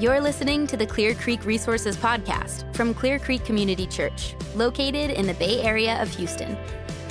You're listening to the Clear Creek Resources Podcast from Clear Creek Community Church, located in the Bay Area of Houston.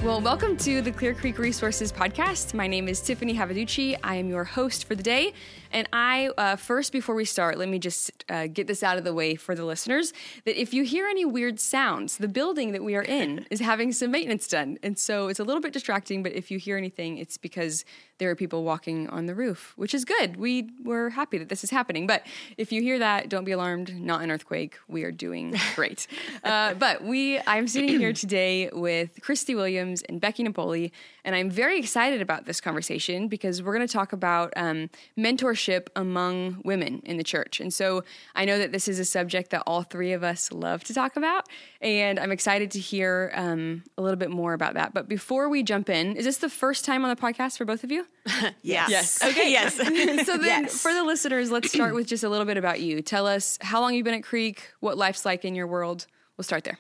Well, welcome to the Clear Creek Resources Podcast. My name is Tiffany Ravedutti. I am your host for the day. And I, uh, first, before we start, let me just uh, get this out of the way for the listeners that if you hear any weird sounds, the building that we are in is having some maintenance done. And so it's a little bit distracting, but if you hear anything, it's because there are people walking on the roof, which is good. We were happy that this is happening. But if you hear that, don't be alarmed. Not an earthquake. We are doing great. uh, but we, I'm sitting here today with Christy Williams and Becky Napoli, and I'm very excited about this conversation because we're going to talk about um, mentorship among women in the church. And so I know that this is a subject that all three of us love to talk about, and I'm excited to hear um, a little bit more about that. But before we jump in, is this the first time on the podcast for both of you? yes. Yes. Okay. yes. so then, Yes. for the listeners, let's start with just a little bit about you. Tell us how long you've been at Creek, what life's like in your world. We'll start there.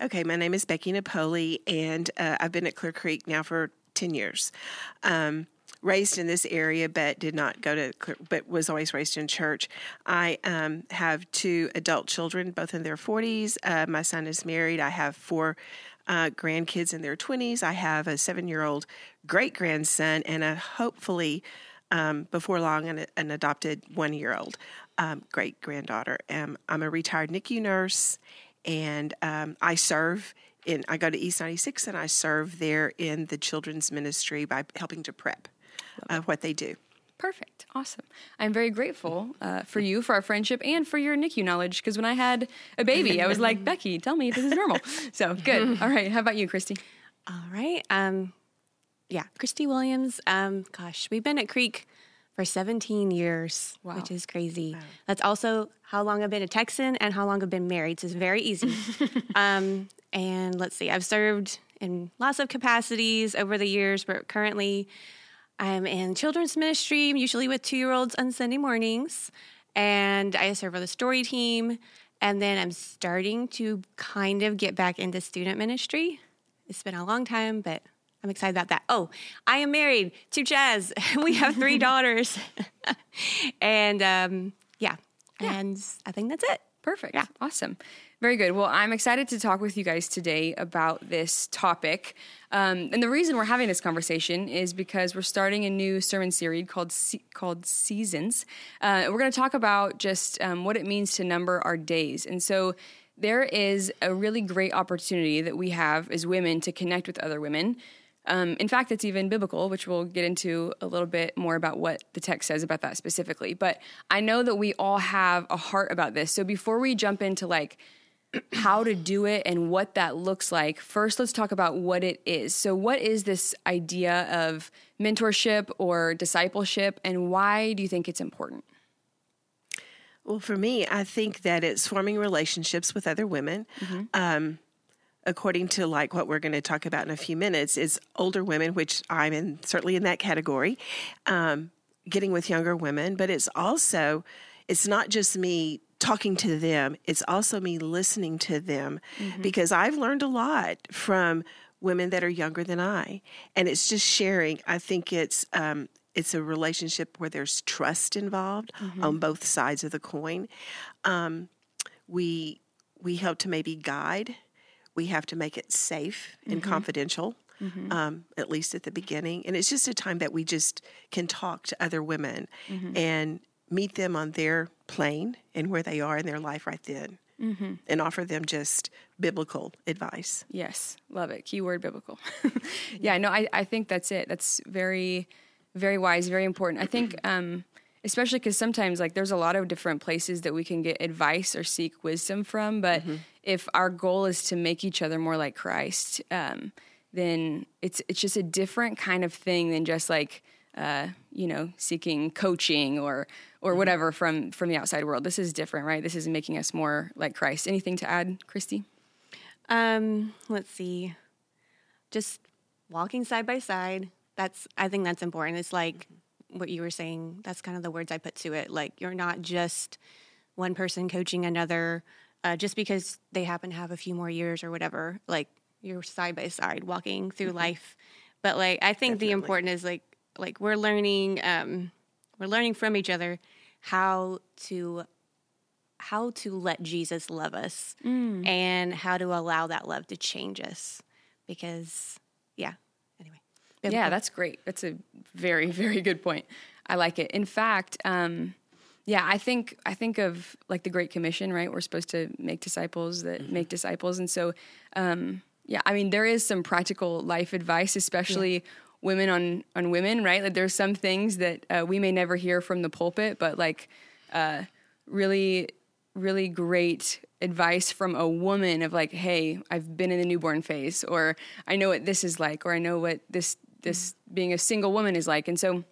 Okay, my name is Becky Napoli, and uh, I've been at Clear Creek now for 10 years. Um, raised in this area, but did not go to, Clear, but was always raised in church. I um, have two adult children, both in their 40s. Uh, my son is married. I have four uh, grandkids in their 20s. I have a seven year old great grandson, and a hopefully um, before long an, an adopted one year old um, great granddaughter. Um, I'm a retired NICU nurse, and um, I serve in. I go to East 96, and I serve there in the children's ministry by helping to prep uh, what they do. Perfect. Awesome. I'm very grateful uh, for you, for our friendship, and for your NICU knowledge. Because when I had a baby, I was like, Becky, tell me if this is normal. So good. All right. How about you, Christy? All right. Um, yeah, Christy Williams. Um, gosh, we've been at Creek for 17 years, Wow. which is crazy. That's also how long I've been a Texan and how long I've been married. So it's very easy. um, and let's see, I've served in lots of capacities over the years, but currently I'm in children's ministry, usually with two year olds on Sunday mornings. And I serve on the story team. And then I'm starting to kind of get back into student ministry. It's been a long time, but I'm excited about that. Oh, I am married to Jazz. we have three daughters. and um, yeah. and I think that's it. Perfect. Yeah. Awesome. Very good. Well, I'm excited to talk with you guys today about this topic. Um, and the reason we're having this conversation is because we're starting a new sermon series called Se- called Seasons. Uh, we're going to talk about just um, what it means to number our days. And so there is a really great opportunity that we have as women to connect with other women. Um, in fact, it's even biblical, which we'll get into a little bit more about what the text says about that specifically. But I know that we all have a heart about this. So before we jump into like how to do it and what that looks like, first let's talk about what it is. So, what is this idea of mentorship or discipleship, and why do you think it's important? Well, for me, I think that it's forming relationships with other women. Um, according to like what we're going to talk about in a few minutes, is older women, which I'm in certainly in that category. Um, getting with younger women, but it's also it's not just me talking to them; it's also me listening to them because I've learned a lot from women that are younger than I, and it's just sharing. I think it's um, it's a relationship where there's trust involved on both sides of the coin. Um, we we help to maybe guide. We have to make it safe and mm-hmm. confidential, mm-hmm. um, at least at the beginning. And it's just a time that we just can talk to other women mm-hmm. and meet them on their plane and where they are in their life right then, and offer them just biblical advice. Yes, love it. Keyword biblical. yeah, no, I, I think that's it. That's very, very wise, very important. I think, um, especially because sometimes like there's a lot of different places that we can get advice or seek wisdom from, but if our goal is to make each other more like Christ, um, then it's it's just a different kind of thing than just like uh, you know seeking coaching or or whatever from from the outside world. This is different, right? This is making us more like Christ. Anything to add, Christy? Um, let's see. Just walking side by side. That's I think that's important. It's like what you were saying. That's kind of the words I put to it. Like you're not just one person coaching another uh, just because they happen to have a few more years or whatever. Like you're side by side walking through life. But like I think the important is like like we're learning um we're learning from each other how to how to let Jesus love us and how to allow that love to change us. Because, yeah, anyway. Yeah, that's great. That's a very, very good point. I like it. In fact, um, yeah, I think I think of like the Great Commission, right? We're supposed to make disciples that make disciples, and so um, yeah, I mean there is some practical life advice, especially women on on women, right? Like there's some things that uh, we may never hear from the pulpit, but like uh, really, really great advice from a woman of like, hey, I've been in the newborn phase, or I know what this is like, or I know what this this being a single woman is like, and so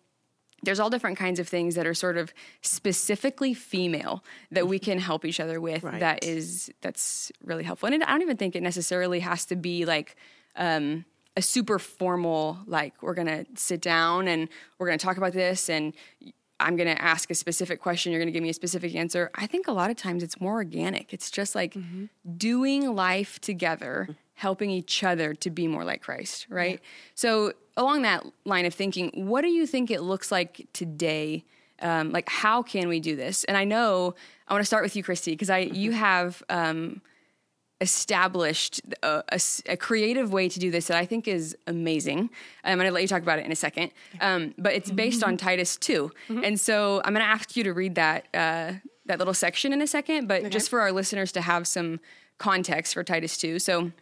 there's all different kinds of things that are sort of specifically female that we can help each other with Right. that is that's really helpful. And i don't even think it necessarily has to be like um, a super formal like we're gonna sit down and we're gonna talk about this and i'm gonna ask a specific question you're gonna give me a specific answer. I think a lot of times it's more organic. It's just like doing life together helping each other to be more like christ right? So along that line of thinking what do you think it looks like today? Um, like how can we do this? And i know i want to start with you christy because i you have um, established a creative way to do this that I think is amazing. I'm going to let you talk about it in a second. Um, but it's based on Titus 2. And so I'm going to ask you to read that, uh, that little section in a second, but just for our listeners to have some context for Titus 2. So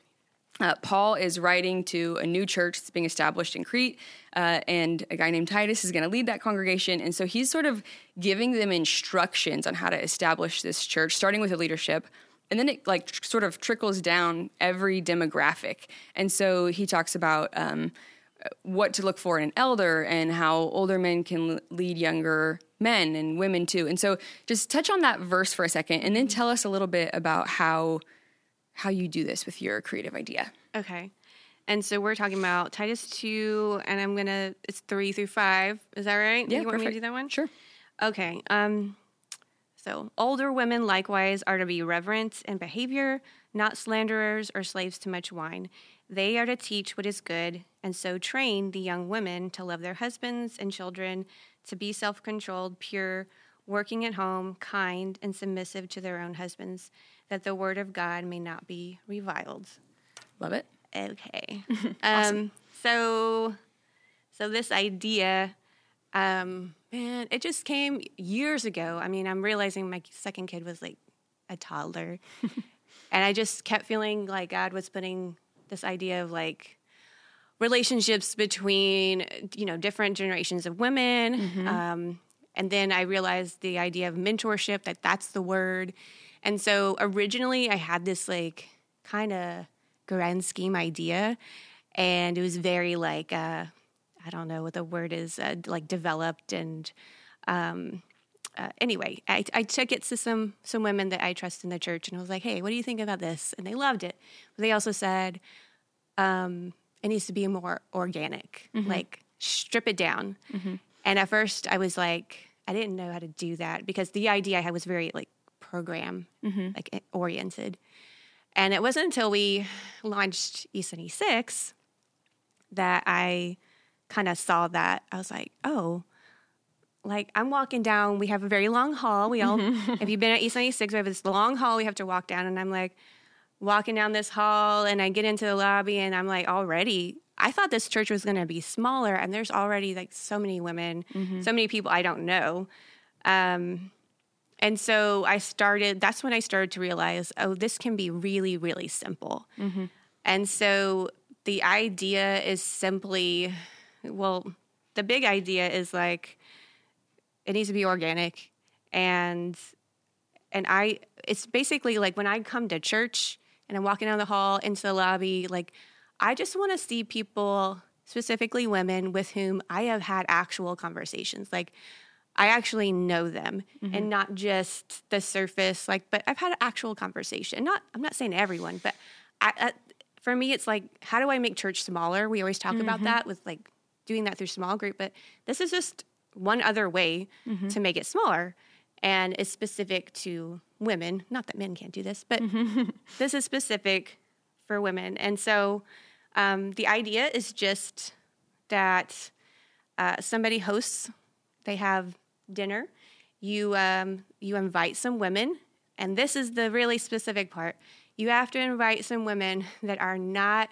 uh, Paul is writing to a new church that's being established in Crete, uh, and a guy named Titus is going to lead that congregation. And so he's sort of giving them instructions on how to establish this church, starting with the leadership. And then it like tr- sort of trickles down every demographic. And so he talks about um, what to look for in an elder and how older men can l- lead younger men and women too. And so just touch on that verse for a second, and then tell us a little bit about how how you do this with your creative idea. Okay. And so we're talking about Titus 2, and I'm going to, it's 3 through 5. Is that right? you want me to do that one? Sure. Okay. Um, so older women likewise are to be reverent in behavior, not slanderers or slaves to much wine. They are to teach what is good, and so train the young women to love their husbands and children, to be self controlled, pure, working at home, kind, and submissive to their own husbands, that the word of God may not be reviled. Love it. Okay. um, so, so this idea, um, man, it just came years ago. I mean, I'm realizing my second kid was like a toddler, and I just kept feeling like God was putting this idea of like relationships between you know different generations of women. Um, and then I realized the idea of mentorship that that's the word. And so originally I had this like kind of grand scheme idea, and it was very like uh, I don't know what the word is uh, like developed and. Um, uh, anyway, I, I took it to some some women that I trust in the church, and I was like, "Hey, what do you think about this?" And they loved it. But they also said, um, "It needs to be more organic, like strip it down." And at first, I was like, I didn't know how to do that because the idea I had was very like program like eh, oriented. And it wasn't until we launched E76 that I kind of saw that. I was like, oh, like I'm walking down. We have a very long hall. We all, if you've been at East 96, we have this long hall we have to walk down. And I'm like walking down this hall and I get into the lobby and I'm like, already, I thought this church was going to be smaller. And there's already like so many women, so many people I don't know. Um, and so I started, that's when I started to realize, oh, this can be really, really simple. And so the idea is simply, well, the big idea is like, it needs to be organic and and i it's basically like when i come to church and i'm walking down the hall into the lobby like i just want to see people specifically women with whom i have had actual conversations. Like i actually know them and mm-hmm. not just the surface like but i've had an actual conversation. Not i'm not saying everyone but I, I, for me it's like how do i make church smaller? We always talk about mm-hmm. that with like doing that through small group but this is just one other way mm-hmm. to make it smaller and it's specific to women. Not that men can't do this but this is specific for women. And so um, the idea is just that uh, somebody hosts they have dinner you um, you invite some women and this is the really specific part, you have to invite some women that are not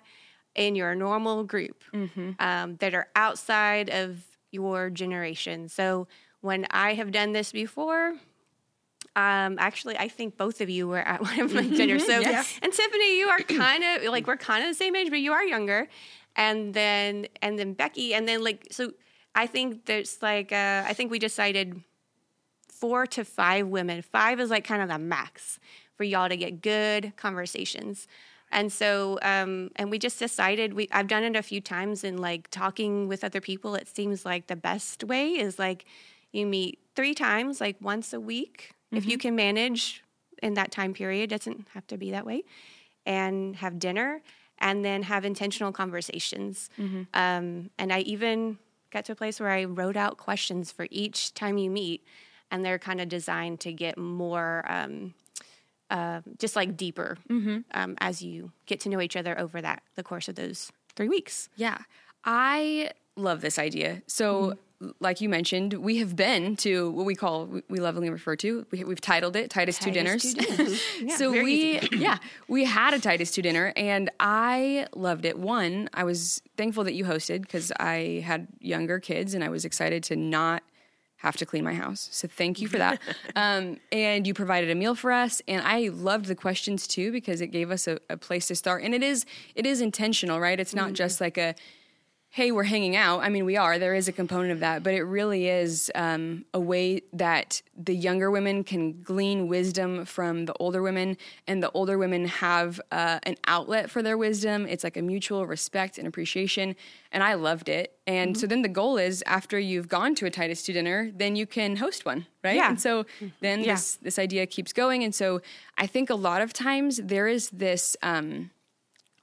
in your normal group, um, that are outside of your generation. So when I have done this before, um, actually, I think both of you were at one of my dinners. So, and Tiffany, you are kind of like we're kind of the same age, but you are younger. And then, and then Becky, and then like so. I think there's like uh, I think we decided four to five women. Five is like kind of the max for y'all to get good conversations. And so, um, and we just decided we I've done it a few times in like talking with other people. It seems like the best way is like you meet three times, like once a week, if you can manage in that time period. It doesn't have to be that way, and have dinner and then have intentional conversations. Um, and I even got to a place where I wrote out questions for each time you meet, and they're kind of designed to get more. Um, uh, just like deeper um, as you get to know each other over that the course of those three weeks. Yeah. I love this idea. So, like you mentioned, we have been to what we call, we- lovingly refer to, we, we've titled it Titus, Two Dinners. Two Dinners. Yeah, so, we, yeah, we had a Titus Two dinner and I loved it. One, I was thankful that you hosted because I had younger kids and I was excited to not have to clean my house. So thank you for that. um, and you provided a meal for us, and I loved the questions too because it gave us a, a place to start. And it is it is intentional, right? It's not just like a hey, we're hanging out. I mean, we are. There is a component of that, but it really is um, a way that the younger women can glean wisdom from the older women, and the older women have uh, an outlet for their wisdom. It's like a mutual respect and appreciation, and I loved it. And so then the goal is after you've gone to a Titus 2 dinner, then you can host one, right? Yeah. And so then Yeah. this this idea keeps going, and so I think a lot of times there is this. Um,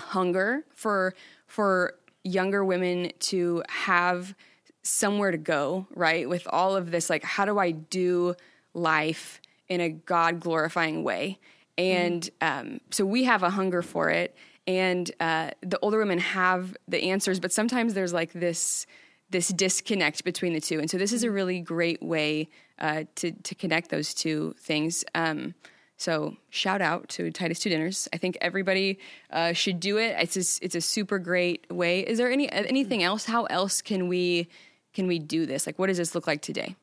hunger for for younger women to have somewhere to go right with all of this like how do i do life in a god glorifying way? And um, so we have a hunger for it. And uh, the older women have the answers but sometimes there's like this this disconnect between the two. And so this is a really great way uh, to to connect those two things. Um, so shout out to Titus Two Dinners. I think everybody uh, should do it. It's a, it's a super great way. Is there any anything else? How else can we can we do this? Like, what does this look like today?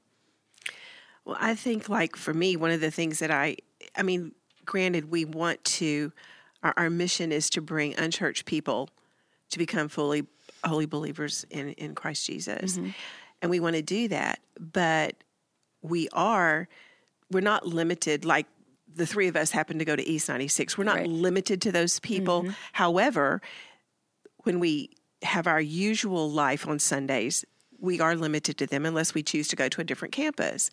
Well, I think, like for me, one of the things that I, I mean, granted, we want to, our, our mission is to bring unchurched people to become fully holy believers in, in Christ Jesus. And we want to do that. But we are, we're not limited like the three of us happen to go to East 96. We're not Right. limited to those people. Mm-hmm. However, when we have our usual life on Sundays, we are limited to them unless we choose to go to a different campus.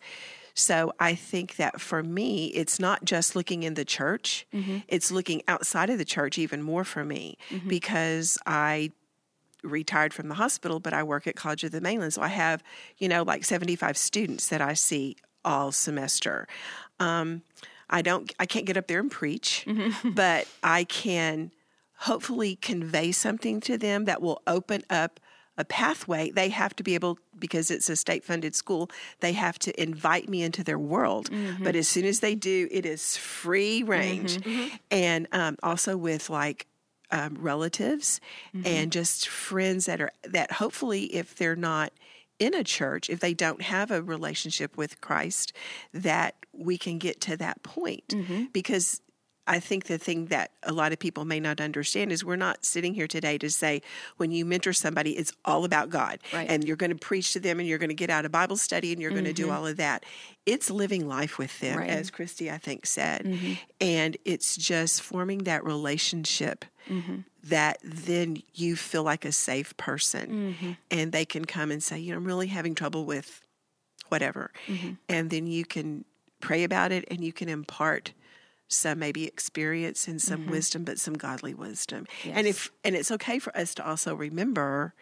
So I think that for me, it's not just looking in the church, mm-hmm. it's looking outside of the church even more for me mm-hmm. because I retired from the hospital, but I work at College of the Mainland. So I have, you know, like 75 students that I see all semester. Um, I don't, I can't get up there and preach, mm-hmm. but I can hopefully convey something to them that will open up a pathway. They have to be able, because it's a state funded school, they have to invite me into their world. Mm-hmm. But as soon as they do, it is free range. Mm-hmm. And um, also with like, um, relatives and just friends that are that hopefully if they're not in a church if they don't have a relationship with christ that we can get to that point mm-hmm. because I think the thing that a lot of people may not understand is we're not sitting here today to say when you mentor somebody, it's all about God. Right. And you're going to preach to them and you're going to get out a Bible study and you're going to do mm-hmm. all of that. It's living life with them, Right. as Christy, I think, said. Mm-hmm. And it's just forming that relationship mm-hmm. that then you feel like a safe person and they can come and say, you know, I'm really having trouble with whatever. And then you can pray about it and you can impart some maybe experience and some mm-hmm. wisdom, but some godly wisdom. And if and it's okay for us to also remember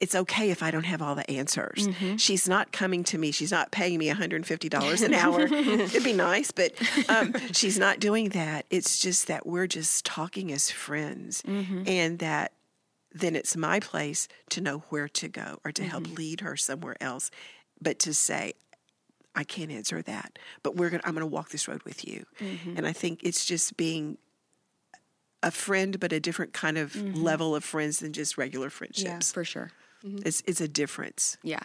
it's okay if I don't have all the answers. Mm-hmm. She's not coming to me. She's not paying me $150 an hour. It'd be nice, but um, she's not doing that. It's just that we're just talking as friends mm-hmm. and that then it's my place to know where to go or to help lead her somewhere else. But to say, I can't answer that, but we're gonna I'm gonna walk this road with you. Mm-hmm. And I think it's just being a friend, but a different kind of level of friends than just regular friendships. Yeah, For sure. It's it's a difference. Yeah.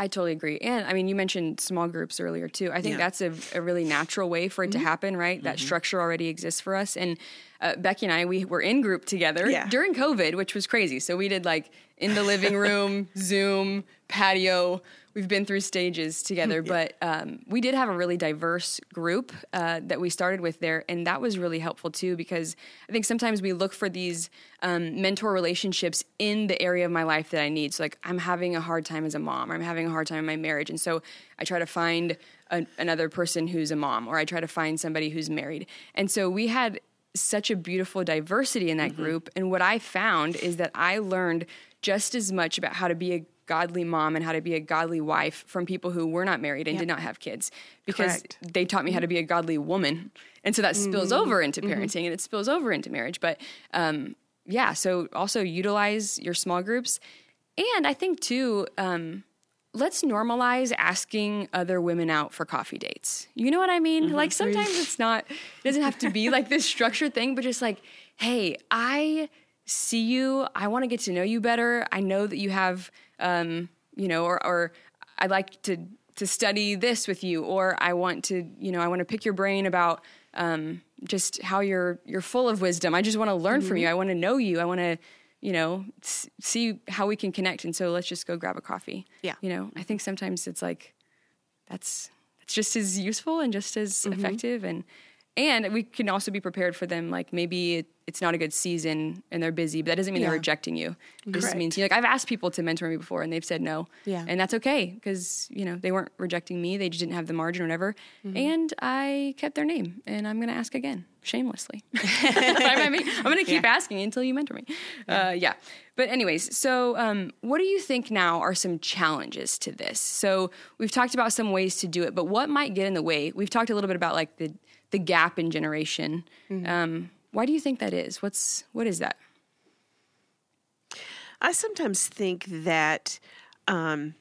I totally agree. And I mean, you mentioned small groups earlier too. I think Yeah. that's a, a really natural way for it to happen, right? That structure already exists for us. And uh, Becky and I, we were in group together Yeah. during COVID, which was crazy. So we did like in the living room, Zoom, patio. We've been through stages together, but um, we did have a really diverse group uh, that we started with there, and that was really helpful too because I think sometimes we look for these um, mentor relationships in the area of my life that I need. So, like, I'm having a hard time as a mom, or I'm having a hard time in my marriage, and so I try to find a, another person who's a mom, or I try to find somebody who's married, and so we had such a beautiful diversity in that group. And what I found is that I learned just as much about how to be a godly mom and how to be a godly wife from people who were not married and did not have kids because Correct. they taught me how to be a godly woman. And so that spills over into parenting and it spills over into marriage. But um, yeah, so also utilize your small groups. And I think too, um, let's normalize asking other women out for coffee dates. You know what I mean? Like sometimes it's not, it doesn't have to be like this structured thing, but just like, hey, I see you. I want to get to know you better. I know that you have, um, you know, or, or I'd like to to study this with you, or I want to, you know, I want to pick your brain about um, just how you're you're full of wisdom. I just want to learn from you. I want to know you. I want to, you know, s- see how we can connect. And so let's just go grab a coffee. Yeah. you know, I think sometimes it's like that's it's just as useful and just as effective and and we can also be prepared for them like maybe it, it's not a good season and they're busy but that doesn't mean they're rejecting you. It just means like i've asked people to mentor me before and they've said no. Yeah. and that's okay because you know they weren't rejecting me they just didn't have the margin or whatever. And i kept their name and i'm going to ask again shamelessly. I'm going to keep asking until you mentor me. Uh, yeah. But anyways so um, what do you think now are some challenges to this? So we've talked about some ways to do it but what might get in the way? We've talked a little bit about like the the gap in generation. Um, why do you think that is? What's what is that? I sometimes think that um,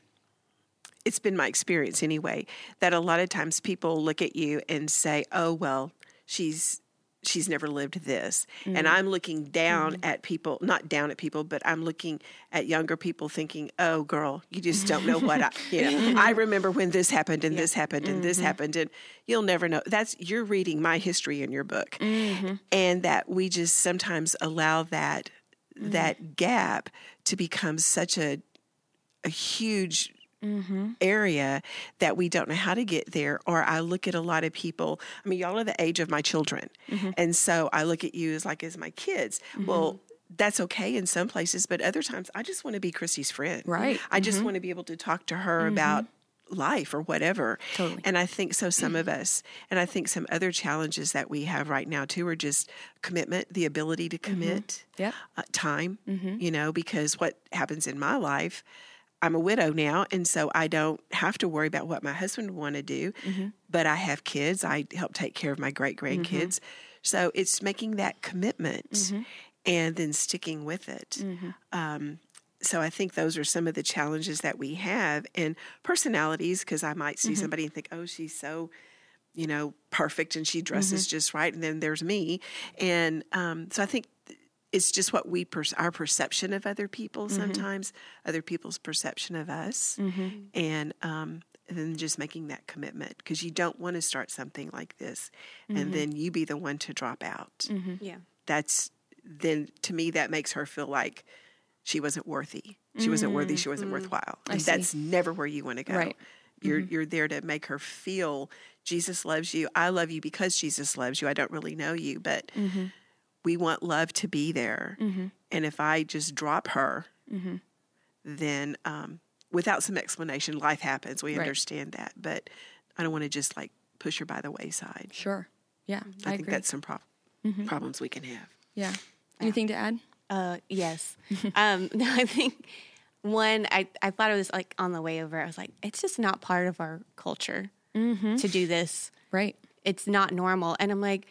it's been my experience anyway that a lot of times people look at you and say, "Oh well, she's she's never lived this," and mm. I'm looking down mm. at people, not down at people, but I'm looking at younger people, thinking, "Oh girl, you just don't know what I." You know, I remember when this happened and this happened and this mm-hmm. happened, and you'll never know. That's you're reading my history in your book, mm-hmm. and that we just sometimes allow that mm. that gap to become such a a huge Mm-hmm. area that we don't know how to get there or i look at a lot of people i mean y'all are the age of my children mm-hmm. and so i look at you as like as my kids. Mm-hmm. Well that's okay in some places but other times i just want to be Christy's friend. Right. i just want to be able to talk to her about life or whatever Totally. and i think so some of us and i think some other challenges that we have right now too are just commitment the ability to commit Yep. uh, time, you know, because what happens in my life, I'm a widow now, and so I don't have to worry about what my husband want to do, mm-hmm. but I have kids. I help take care of my great grandkids, mm-hmm. so it's making that commitment mm-hmm. and then sticking with it. Um, so I think those are some of the challenges that we have, and personalities. Because I might see somebody and think, "Oh, she's so." you know, perfect and she dresses just right. And then there's me. And um, so I think th- it's just what we, per- our perception of other people mm-hmm. sometimes, other people's perception of us. Mm-hmm. And, um, and then just making that commitment because you don't want to start something like this and mm-hmm. then you be the one to drop out. Yeah. That's then to me, that makes her feel like she wasn't worthy. She wasn't worthy. She wasn't worthwhile. And see. that's never where you want to go. Right. You're you're there to make her feel Jesus loves you. I love you because Jesus loves you. I don't really know you, but we want love to be there. And if I just drop her, then um, without some explanation, life happens. We Right. understand that, but I don't want to just like push her by the wayside. sure yeah I, i, think agree that's some prob- problems we can have. yeah anything to add Uh, yes. um, no, I think one, I, I thought it was like on the way over, I was like, it's just not part of our culture to do this. right It's not normal. And I'm like,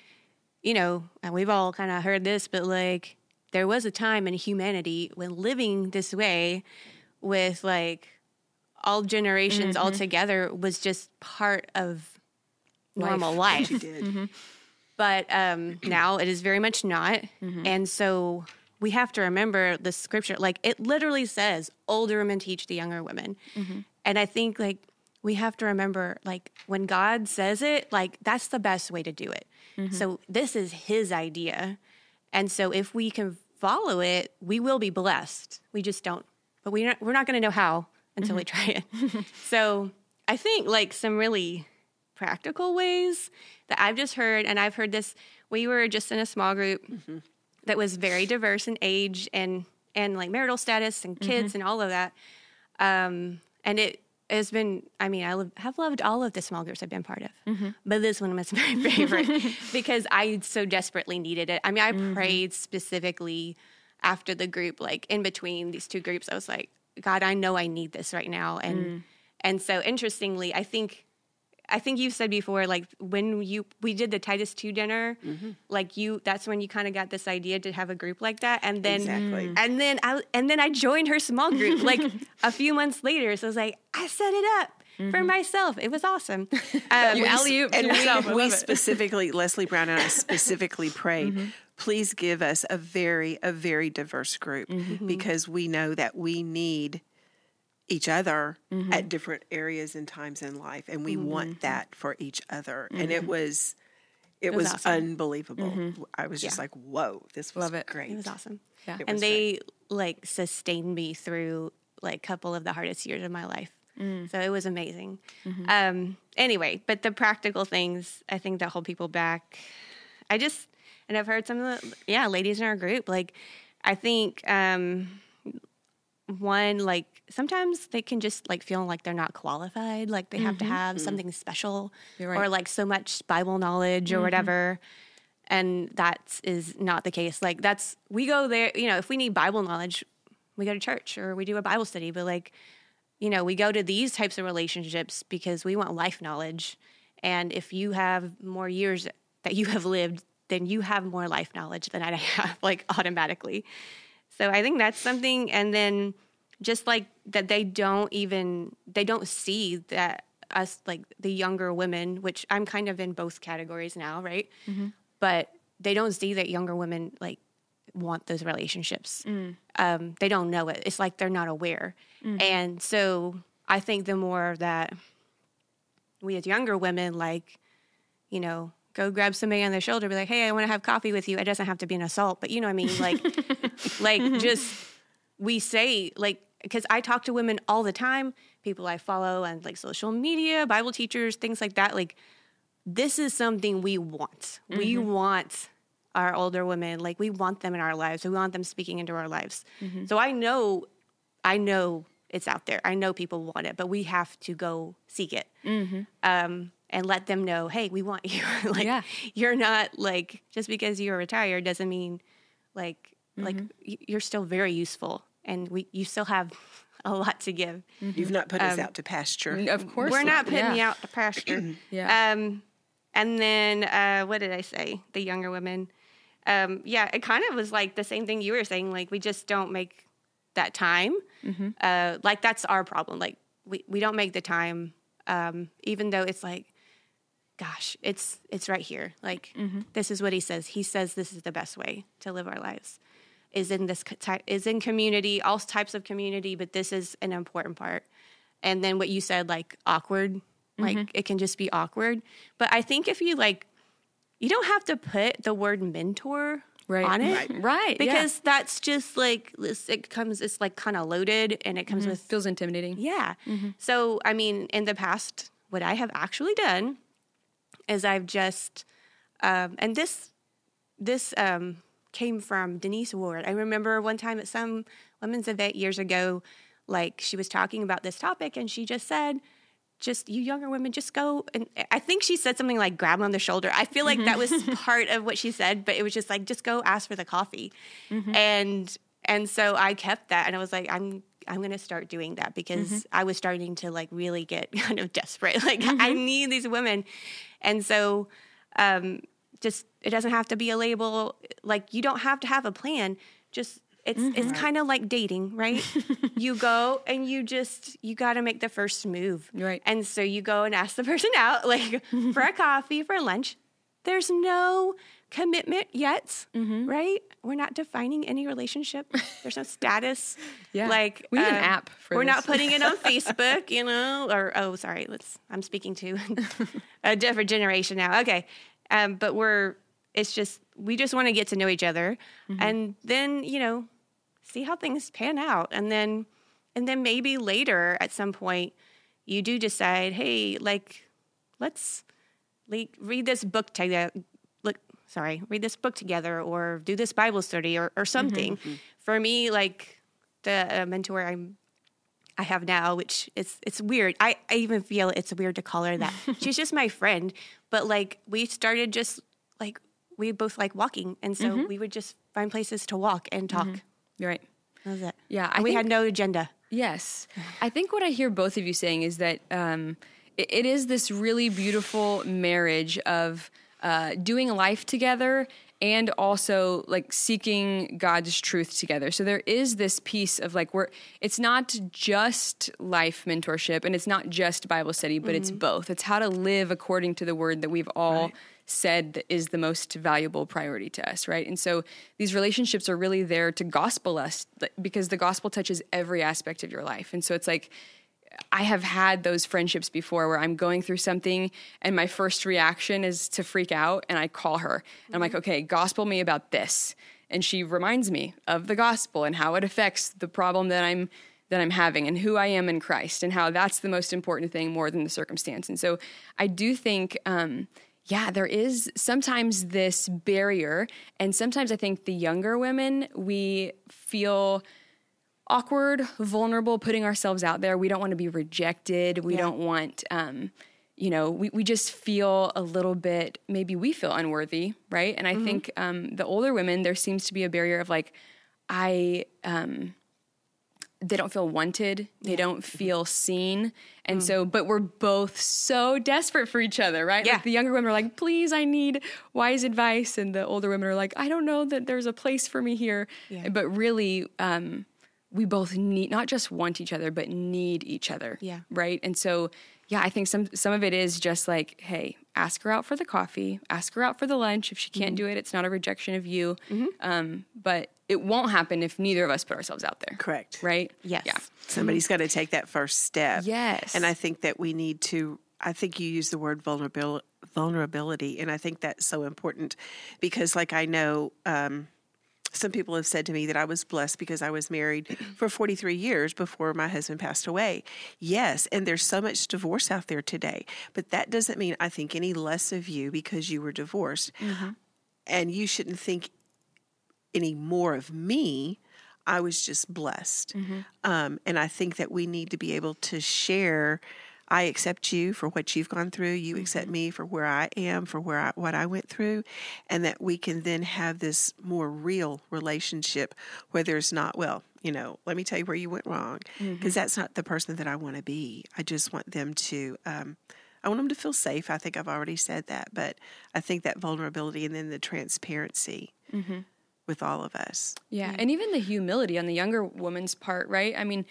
you know, and we've all kind of heard this, but like, there was a time in humanity when living this way with like all generations all together was just part of normal life. She did. but um, now it is very much not. Mm-hmm. And so we have to remember the scripture, like it literally says, older women teach the younger women. Mm-hmm. And I think like we have to remember, like when God says it, like that's the best way to do it. Mm-hmm. So this is His idea, and so if we can follow it, we will be blessed. We just don't, but we're not, we're not going to know how until we try it. so I think like some really practical ways that I've just heard, and I've heard this. We were just in a small group that was very diverse in age and and like marital status and kids and all of that. Um, and it has been. I mean, I love, have loved all of the small groups I've been part of, mm-hmm. but this one was my favorite because I so desperately needed it. I mean, I mm-hmm. prayed specifically after the group, like in between these two groups. I was like, God, I know I need this right now, and mm. and so interestingly, I think I think you've said before, like when you we did the Titus two dinner, mm-hmm. like you that's when you kind of got this idea to have a group like that, and then Exactly. Mm. and then I and then I joined her small group like a few months later. So I was like, I set it up for mm-hmm. myself. It was awesome. Um, You alley-oop and yourself. We, we specifically, Leslie Brown and I specifically prayed. Mm-hmm. Please give us a very, a very diverse group because we know that we need each other mm-hmm. at different areas and times in life, and we mm-hmm. want mm-hmm. that for each other. And it was, it, was was, awesome. unbelievable. I was just like, "Whoa, this was Love it. great." It was awesome. Yeah. It and was they like sustained me through like a couple of the hardest years of my life. Mm. So it was amazing. Um, anyway, but the practical things I think that hold people back. I just and I've heard some of the yeah ladies in our group like I think um, one like sometimes they can just like feel like they're not qualified like they have to mm-hmm. have hmm. something special right. or like so much bible knowledge or mm-hmm. whatever and that is not the case like that's we go there you know if we need bible knowledge we go to church or we do a bible study but like you know we go to these types of relationships because we want life knowledge and if you have more years that you have lived then you have more life knowledge than i have like automatically so I think that's something. And then just like that, they don't even, they don't see that us, like the younger women, which I'm kind of in both categories now, right? Mm-hmm. But they don't see that younger women like want those relationships. Mm. Um, they don't know it. It's like they're not aware. Mm-hmm. And so I think the more that we as younger women, like, you know, go grab somebody on their shoulder, be like, hey, I want to have coffee with you. It doesn't have to be an assault, but you know what I mean? Like, like just we say, like, because I talk to women all the time, people I follow on like social media, Bible teachers, things like that. Like, this is something we want. We want our older women, like, we want them in our lives. We want them speaking into our lives. So I know, I know it's out there. I know people want it, but we have to go seek it um, and let them know, hey, we want you. like Yeah. you're not like just because you're retired doesn't mean like like Mm-hmm. you're still very useful and we you still have a lot to give. You've not put us out to pasture. Of course, We're not putting yeah. you out to pasture. Yeah. Um, and then uh, what did I say? The younger women. Um, yeah, it kind of was like the same thing you were saying. Like we just don't make that time. Mm-hmm. Uh, like that's our problem. Like we, we don't make the time, um, even though it's like, gosh, it's it's right here. Like Mm-hmm. this is what he says. He says this is the best way to live our lives. Is in this co- is in community, all types of community, but this is an important part. And then what you said, like awkward, like Mm-hmm. it can just be awkward. But I think if you like, you don't have to put the word mentor Right. on it, Right. Right, yeah. Because that's just like. It comes, it's like kind of loaded, and it comes with Feels intimidating. yeah. Mm-hmm. So, I mean, in the past, what I have actually done is I've just, um, and this, this um, came from Denise Ward. I remember one time at some women's event years ago, like she was talking about this topic, and she just said, just you younger women, just go. And I think she said something like grab on the shoulder. I feel like that was mm-hmm. part of what she said, but it was just like, just go ask for the coffee. Mm-hmm. And, and so I kept that and I was like, I'm, I'm going to start doing that because mm-hmm. I was starting to like really get kind of desperate. Like I need these women. And so, um, just, it doesn't have to be a label. Like you don't have to have a plan. Just It's it's kind of like dating, right? you go and you just you got to make the first move, Right. And so you go and ask the person out, like for a coffee, for lunch. There's no commitment yet, Mm-hmm. right? We're not defining any relationship. There's no status. Yeah. like We need an um, app for We're this. not putting it on Facebook, you know. Or oh, sorry, let's. I'm speaking to a different generation now. Okay, um, but we're. It's just we just want to get to know each other, Mm-hmm. and then you know, see how things pan out, and then, and then maybe later at some point, you do decide, hey, like, let's like, read this book together. Look, sorry, read this book together, or do this Bible study, or or something. For me, like the uh, mentor I'm I have now, which is it's weird. I, I even feel it's weird to call her that. She's just my friend. But like we started just like we both like walking and so we would just find places to walk and talk. You're right. That was it. Yeah, we had no agenda. Yes. I think what I hear both of you saying is that um, it, it is this really beautiful marriage of uh, doing life together and also like seeking God's truth together. So there is this piece of like we're it's not just life mentorship and it's not just Bible study, but it's mm-hmm. both. It's how to live according to the word that we've all said that is the most valuable priority to us, right? And so these relationships are really there to gospel us because the gospel touches every aspect of your life. And so it's like I have had those friendships before where I'm going through something and my first reaction is to freak out and I call her and I'm like, okay, gospel me about this. And she reminds me of the gospel and how it affects the problem that I'm that I'm having and who I am in Christ and how that's the most important thing more than the circumstance. And so I do think um, yeah, there is sometimes this barrier. And sometimes I think the younger women, we feel awkward, vulnerable, putting ourselves out there. We don't want to be rejected. We don't want, um, you know, we, we just feel a little bit, maybe we feel unworthy, right? And I think um, the older women, there seems to be a barrier of like, I, um, they don't feel wanted. They don't feel seen. And so, but we're both so desperate for each other, right? Yeah. Like the younger women are like, please, I need wise advice. And the older women are like, I don't know that there's a place for me here. Yeah. But really, um, we both need, not just want each other, but need each other. Yeah. Right. And so, yeah, I think some, some of it is just like, hey, ask her out for the coffee, ask her out for the lunch. If she can't do it, it's not a rejection of you. Um, but it won't happen if neither of us put ourselves out there. Correct. Right? Yes. Yeah. Somebody's got to take that first step. Yes. And I think that we need to, I think you use the word vulnerability, vulnerability and I think that's so important because, like, I know um, some people have said to me that I was blessed because I was married for 43 years before my husband passed away. Yes, and there's so much divorce out there today, but that doesn't mean I think any less of you because you were divorced. And you shouldn't think any more of me. I was just blessed. Um, and I think that we need to be able to share. I accept you for what you've gone through. You accept me for where I am, for where I, what I went through, and that we can then have this more real relationship where there's not, well, you know, let me tell you where you went wrong, because that's not the person that I want to be. I just want them to. Um, I want them to feel safe. I think I've already said that, but I think that vulnerability and then the transparency with all of us. Yeah, and even the humility on the younger woman's part, right? I mean,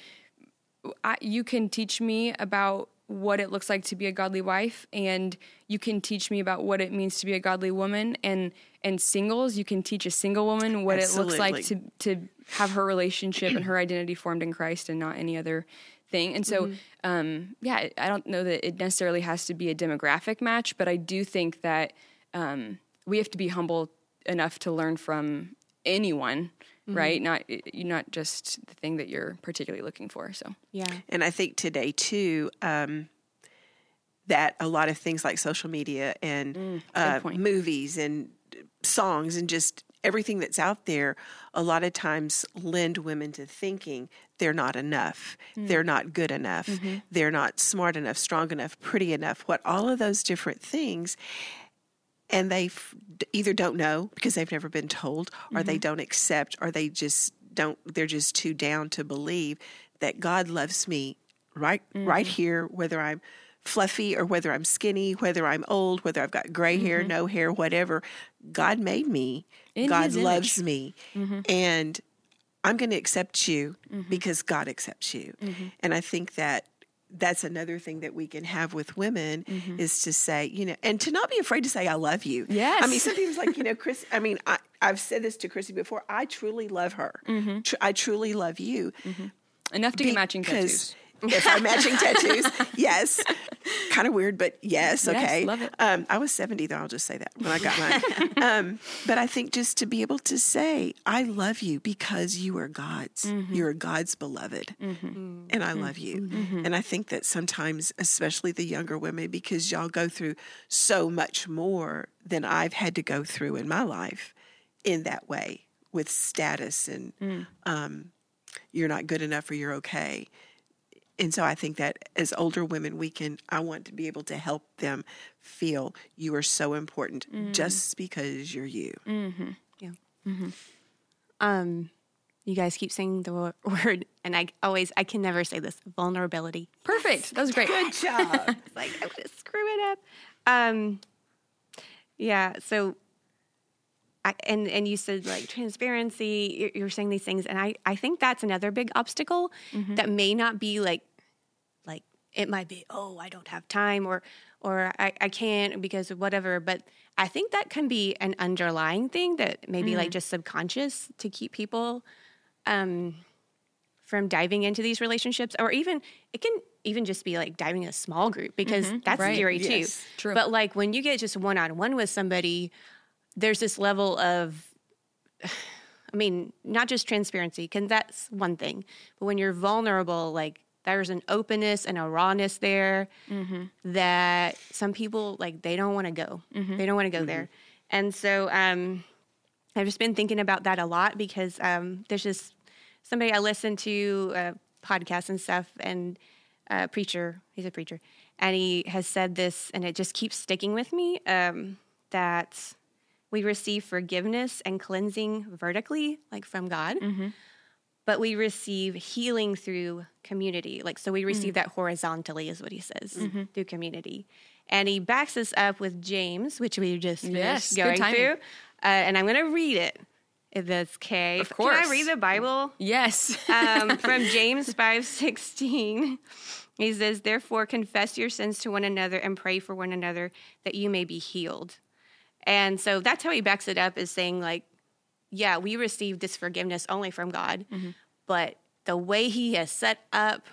I, you can teach me about what it looks like to be a godly wife, and you can teach me about what it means to be a godly woman. And and singles, you can teach a single woman what it looks like to to have her relationship and her identity formed in Christ and not any other thing. And so, um, yeah, I don't know that it necessarily has to be a demographic match, but I do think that um, we have to be humble enough to learn from anyone, right? Mm-hmm. Not not just the thing that you're particularly looking for. So Yeah. And I think today too, um, that a lot of things like social media and mm, uh, movies and uh, songs and just everything that's out there, a lot of times lend women to thinking they're not enough, mm. they're not good enough, mm-hmm. they're not smart enough, strong enough, pretty enough. What all of those different things and they f- either don't know because they've never been told or they mm-hmm. don't accept or they just don't they're just too down to believe that God loves me right right mm-hmm. here whether I'm fluffy or whether I'm skinny whether I'm old whether I've got gray hair mm-hmm. no hair whatever. God made me. In God loves me. And I'm going to accept you because God accepts you. And I think that that's another thing that we can have with women mm-hmm. is to say, you know, and to not be afraid to say, I love you. Yes. I mean, sometimes like, you know, Chris, I mean, I, I've said this to Chrissy before. I truly love her. Mm-hmm. Tr- I truly love you. Mm-hmm. Enough to get matching tattoos. If I'm matching tattoos, yes. Kind of weird, but yes, Yes, okay. love it. Um, I was 70, though, I'll just say that when I got mine. um, but I think just to be able to say, I love you because you are God's. Mm-hmm. You're God's beloved. And I love you. Mm-hmm. And I think that sometimes, especially the younger women, because y'all go through so much more than I've had to go through in my life in that way with status and Mm. um, you're not good enough or you're okay. And so I think that as older women, we can, I want to be able to help them feel you are so important Mm. just because you're you. Yeah. Um, you guys keep saying the word, and I always, I can never say this vulnerability. Perfect. That was great. Good job. Like I'm gonna screw it up. Um, yeah. So, I, and and you said like transparency. You're, you're saying these things, and I I think that's another big obstacle mm-hmm. that may not be like like it might be oh I don't have time or or I, I can't because of whatever. But I think that can be an underlying thing that maybe like mm-hmm. just subconscious to keep people um from diving into these relationships or even it can even just be like diving in a small group because mm-hmm. that's Right. scary too Yes. True. but like when you get just one-on-one with somebody there's this level of i mean not just transparency because that's one thing but when you're vulnerable like there's an openness and a rawness there that some people like they don't want to go they don't want to go there. And so um I've just been thinking about that a lot because um, there's just somebody I listen to uh, podcasts and stuff, and a preacher, he's a preacher, and he has said this, and it just keeps sticking with me um, that we receive forgiveness and cleansing vertically, like from God, but we receive healing through community. Like, so we receive that horizontally, is what he says, through community. And he backs this up with James, which we just finished Yes, going through. Uh, and I'm going to read it, if that's okay. Of course. Can. I read the Bible? Yes. um, from James five sixteen. He says, "Therefore, confess your sins to one another and pray for one another that you may be healed." And so that's how he backs it up, is saying like, "Yeah, we receive this forgiveness only from God, mm-hmm. but the way He has set up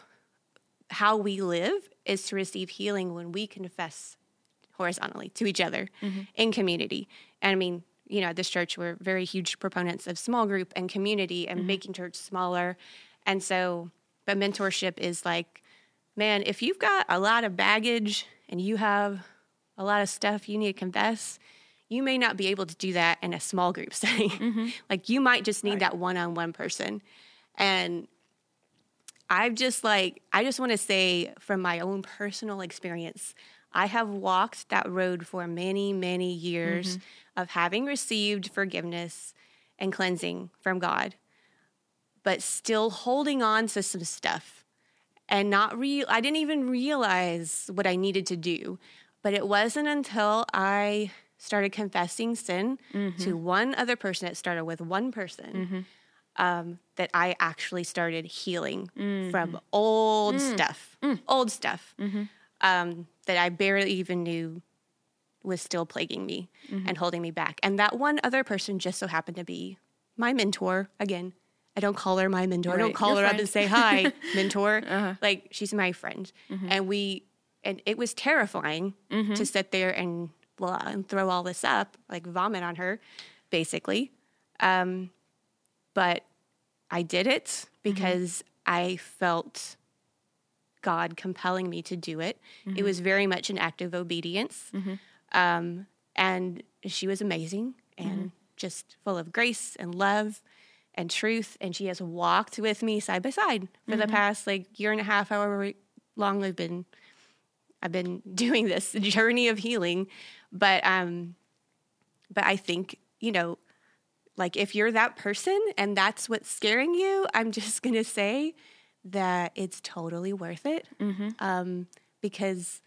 how we live is to receive healing when we confess horizontally to each other mm-hmm. in community. And I mean, you know, at this church, we're very huge proponents of small group and community and mm-hmm. making church smaller. And so, but mentorship is like, man, if you've got a lot of baggage and you have a lot of stuff you need to confess, you may not be able to do that in a small group setting. Mm-hmm. like, you might just need that one on one person. And I've just like, I just want to say from my own personal experience, I have walked that road for many, many years mm-hmm. of having received forgiveness and cleansing from God, but still holding on to some stuff and not real. I didn't even realize what I needed to do. But it wasn't until I started confessing sin to mm-hmm. one other person, it started with one person, mm-hmm. um, that I actually started healing mm-hmm. from old mm. stuff, mm. old stuff um, that I barely even knew was still plaguing me and holding me back. And that one other person just so happened to be my mentor. Again, I don't call her my mentor. I don't call your her up and say, hi, mentor. Uh-huh. Like, she's my friend. And we, and it was terrifying to sit there and and throw all this up, like vomit on her, basically. Um, but I did it mm-hmm. because I felt God compelling me to do it. It mm-hmm. was very much an act of obedience. Mm-hmm. Um, and she was amazing and just full of grace and love and truth. And she has walked with me side by side for the past like year and a half, however long we've been I've been doing this journey of healing. But um but I think, you know, like if you're that person and that's what's scaring you, I'm just gonna say that it's totally worth it. Um, because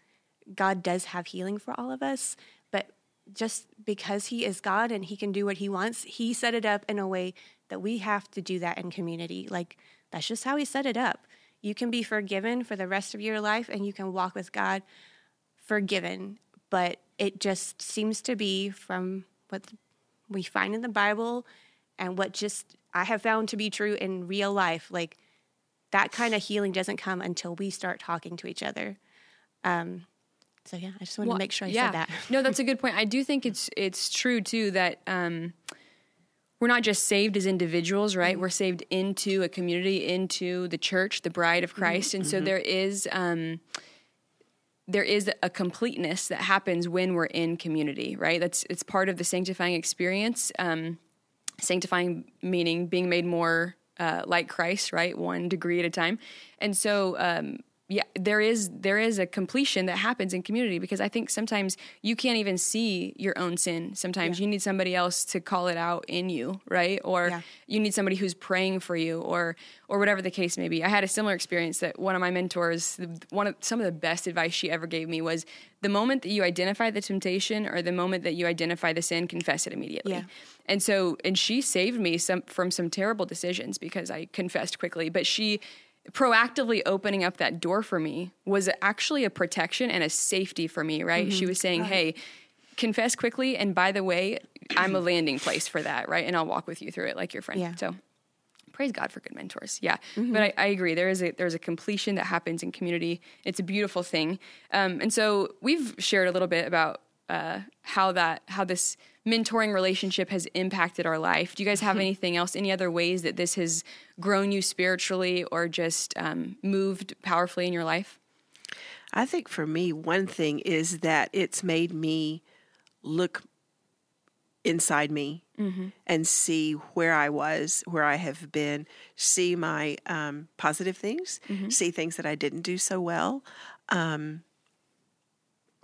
God does have healing for all of us, but just because He is God and He can do what He wants, He set it up in a way that we have to do that in community. Like that's just how he set it up. You can be forgiven for the rest of your life and you can walk with God forgiven, but it just seems to be from what we find in the Bible and what just I have found to be true in real life. Like that kind of healing doesn't come until we start talking to each other. Um, so yeah, I just wanted Well, to make sure I yeah. said that. no, that's a good point. I do think it's it's true too that um, we're not just saved as individuals, Mm-hmm. right? We're saved into a community, into the church, the bride of Christ, Mm-hmm. and so there is. Um, there is a completeness that happens when we're in community, right? That's it's part of the sanctifying experience. Um, sanctifying meaning being made more uh, like Christ, right? One degree at a time. And so, um, yeah, there is there is a completion that happens in community because I think sometimes you can't even see your own sin. Sometimes you need somebody else to call it out in you, right? Or Yeah. you need somebody who's praying for you, or or whatever the case may be. I had a similar experience that one of my mentors, one of some of the best advice she ever gave me was the moment that you identify the temptation or the moment that you identify the sin, confess it immediately. Yeah. And so, and she saved me some from some terrible decisions because I confessed quickly. But she proactively opening up that door for me was actually a protection and a safety for me. Right? She was saying, "Hey, confess quickly, and by the way, I'm a landing place for that. Right? And I'll walk with you through it like your friend." Yeah. So. Praise God for good mentors. Yeah, but I, I agree. There is a there's a completion that happens in community. It's a beautiful thing, um, and so we've shared a little bit about uh, how that how this mentoring relationship has impacted our life. Do you guys have anything else? Any other ways that this has grown you spiritually or just um, moved powerfully in your life? I think for me, one thing is that it's made me look inside me and see where I was, where I have been, see my um, positive things, see things that I didn't do so well. Um,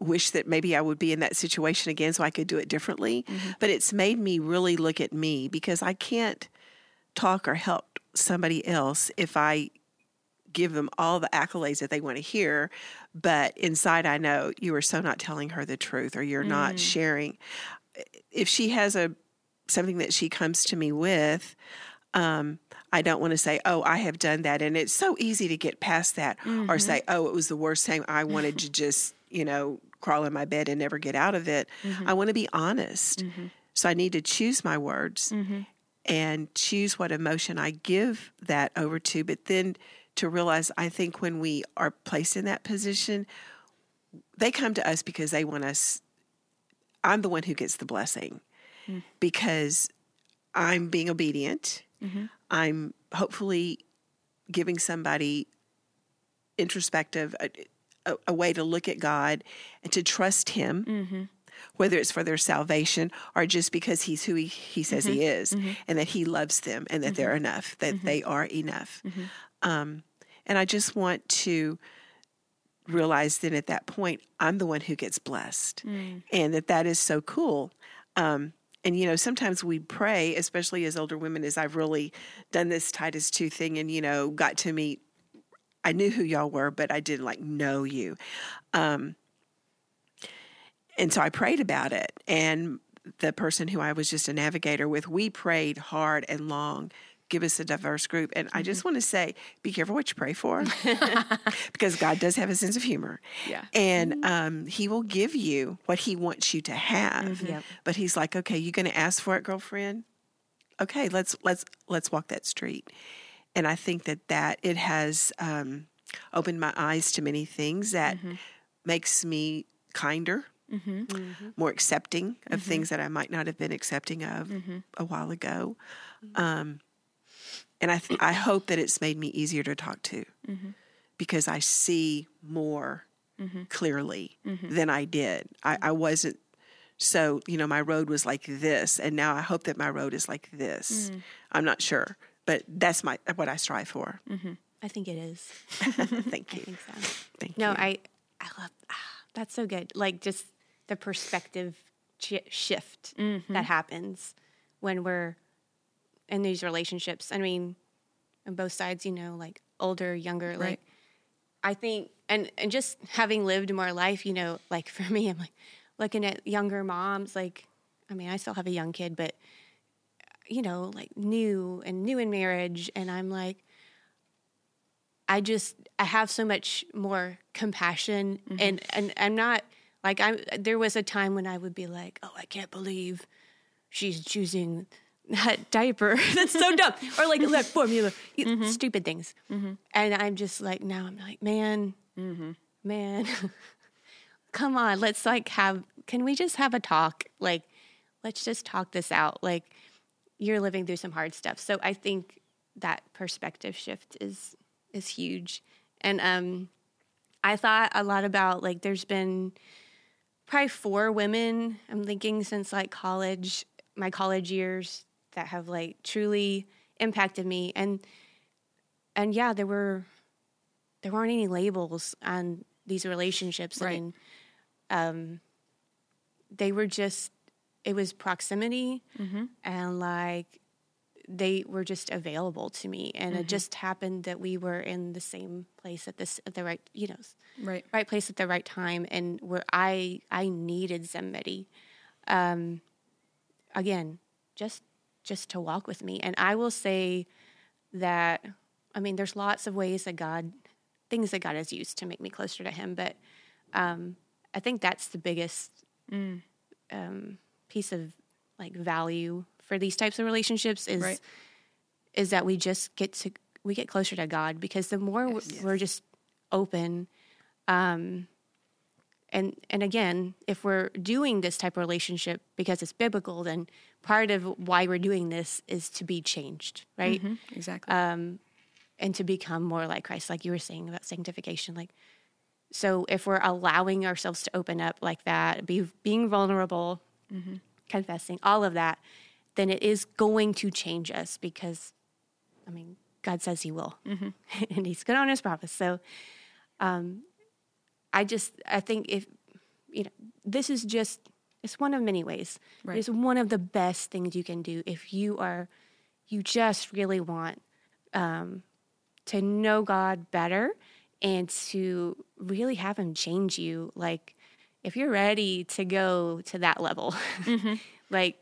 wish that maybe I would be in that situation again so I could do it differently. Mm-hmm. But it's made me really look at me because I can't talk or help somebody else if I give them all the accolades that they want to hear, but inside I know you are so not telling her the truth or you're not mm. sharing. If she has a something that she comes to me with, um, I don't want to say, "Oh, I have done that," and it's so easy to get past that, or mm-hmm. say, "Oh, it was the worst thing. I wanted to just, you know, crawl in my bed and never get out of it." I mm-hmm. want to be honest, mm-hmm. so I need to choose my words mm-hmm. and choose what emotion I give that over to. But then to realize, I think when we are placed in that position, they come to us because they want us. I'm the one who gets the blessing mm. because I'm being obedient. I'm hopefully giving somebody introspective, uh, a, a, way to look at God and to trust Him mm-hmm. whether it's for their salvation or just because he's who he, he says he mm-hmm. is mm-hmm. and that he loves them and that they're enough, that they are enough. Um, and I just want to realize then at that point, I'm the one who gets blessed mm. and that that is so cool. Um, and you know, sometimes we pray, especially as older women, as I've really done this Titus 2 thing and, you know, got to meet, I knew who y'all were, but I didn't like know you. Um, and so I prayed about it. And the person who I was just a navigator with, we prayed hard and long. Give us a diverse group. And I just want to say, be careful what you pray for because God does have a sense of humor. Yeah. And um, He will give you what He wants you to have. Yep. But He's like, okay, you're going to ask for it, girlfriend? Okay, let's let's let's walk that street. And I think that that it has um, opened my eyes to many things that mm-hmm. makes me kinder mm-hmm. Mm-hmm. more accepting of things that I might not have been accepting of a while ago. Um, and I, th- I hope that it's made me easier to talk to because I see more clearly than I did. I, I wasn't so, you know, my road was like this, and now I hope that my road is like this. Mm. I'm not sure, but that's my what I strive for. I think it is. Thank I you. think so. Thank No, you. I, I love ah, that's so good. Like just the perspective chi- shift that happens when we're in these relationships. I mean, on both sides, you know, like older, younger, Right. like I think, and and just having lived more life, you know, like for me, I'm like looking at younger moms. Like, I mean, I still have a young kid, but you know, like new and new in marriage. And I'm like, I just, I have so much more compassion mm-hmm. and, and I'm not like, I'm, there was a time when I would be like, oh, I can't believe she's choosing that diaper. That's so dumb. Or like that formula, You- mm-hmm. stupid things. Mm-hmm. And I'm just like, now I'm like, man, man, come on, let's like have, can we just have a talk? Like, let's just talk this out. Like, you're living through some hard stuff. So I think that perspective shift is is huge. And um I thought a lot about like there's been probably four women I'm thinking since like college, my college years that have like truly impacted me and and yeah, there were there weren't any labels on these relationships. I Right. mean, um, they were just it was proximity and like they were just available to me. And it just happened that we were in the same place at this at the right you know Right. right place at the right time and where i i needed somebody um again just just to walk with me. And i will say that i mean there's lots of ways that god things that god has used to make me closer to him but um i think that's the biggest um piece of like value for these types of relationships is Right. is that we just get to we get closer to God because the more we're- we're just open um and and again if we're doing this type of relationship because it's biblical then part of why we're doing this is to be changed right Exactly. um and to become more like Christ, like you were saying about sanctification. Like, so if we're allowing ourselves to open up like that, be being vulnerable, confessing, all of that, then it is going to change us because, I mean, God says He will, and He's good on His promise. So, um, I just I think if you know this is just it's one of many ways. Right. It's one of the best things you can do if you are you just really want um, to know God better and to really have Him change you. Like, if you're ready to go to that level, mm-hmm. like